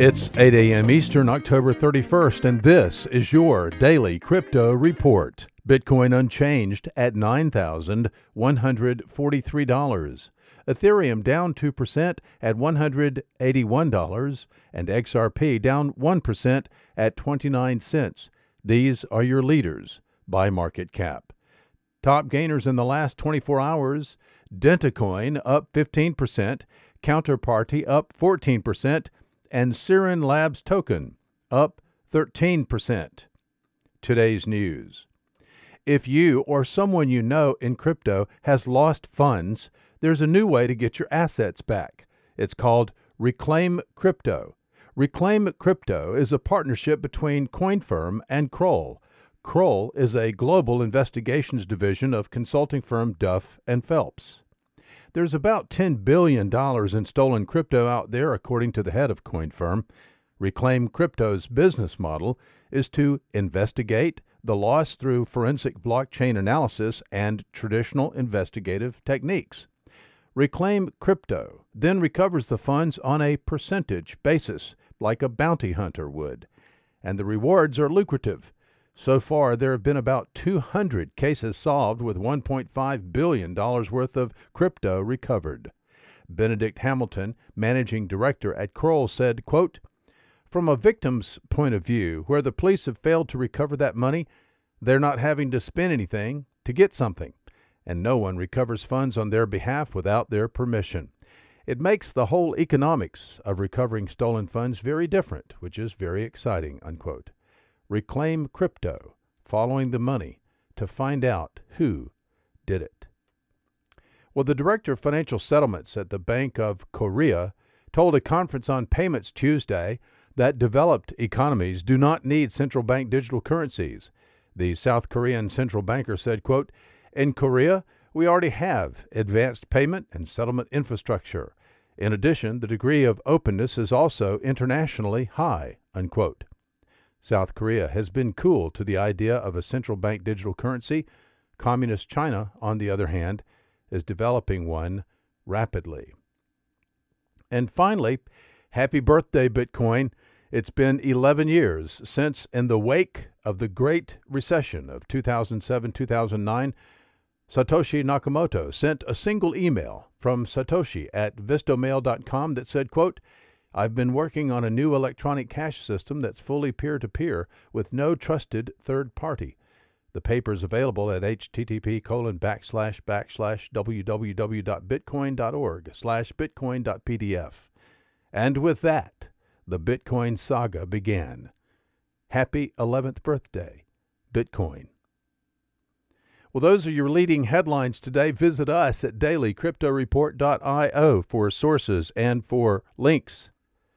It's 8 a.m. Eastern, October 31st, and this is your daily crypto report. Bitcoin unchanged at $9,143. Ethereum down 2% at $181, and XRP down 1% at 29 cents. These are your leaders by market cap. Top gainers in the last 24 hours Dentacoin up 15%, Counterparty up 14%, and Sirin Labs token up 13%. Today's news. If you or someone you know in crypto has lost funds, there's a new way to get your assets back. It's called Reclaim Crypto. Reclaim Crypto is a partnership between CoinFirm and Kroll. Kroll is a global investigations division of consulting firm Duff and Phelps. There's about $10 billion in stolen crypto out there, according to the head of CoinFirm. Reclaim Crypto's business model is to investigate the loss through forensic blockchain analysis and traditional investigative techniques. Reclaim Crypto then recovers the funds on a percentage basis, like a bounty hunter would, and the rewards are lucrative. So far, there have been about 200 cases solved with $1.5 billion worth of crypto recovered. Benedict Hamilton, managing director at Kroll, said, quote, From a victim's point of view, where the police have failed to recover that money, they're not having to spend anything to get something, and no one recovers funds on their behalf without their permission. It makes the whole economics of recovering stolen funds very different, which is very exciting, unquote. Reclaim Crypto, following the money to find out who did it. Well, the director of financial settlements at the Bank of Korea told a conference on payments Tuesday that developed economies do not need central bank digital currencies. The South Korean central banker said, quote, "In Korea, we already have advanced payment and settlement infrastructure. In addition, the degree of openness is also internationally high." Unquote. South Korea has been cool to the idea of a central bank digital currency. Communist China, on the other hand, is developing one rapidly. And finally, happy birthday, Bitcoin. It's been 11 years since, in the wake of the Great Recession of 2007 2009, Satoshi Nakamoto sent a single email from Satoshi at vistomail.com that said, quote, I've been working on a new electronic cash system that's fully peer to peer with no trusted third party. The paper is available at http colon backslash backslash www.bitcoin.org slash bitcoin.pdf. And with that, the Bitcoin saga began. Happy 11th birthday, Bitcoin. Well, those are your leading headlines today. Visit us at dailycryptoreport.io for sources and for links.